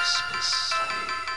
Christmas sleigh.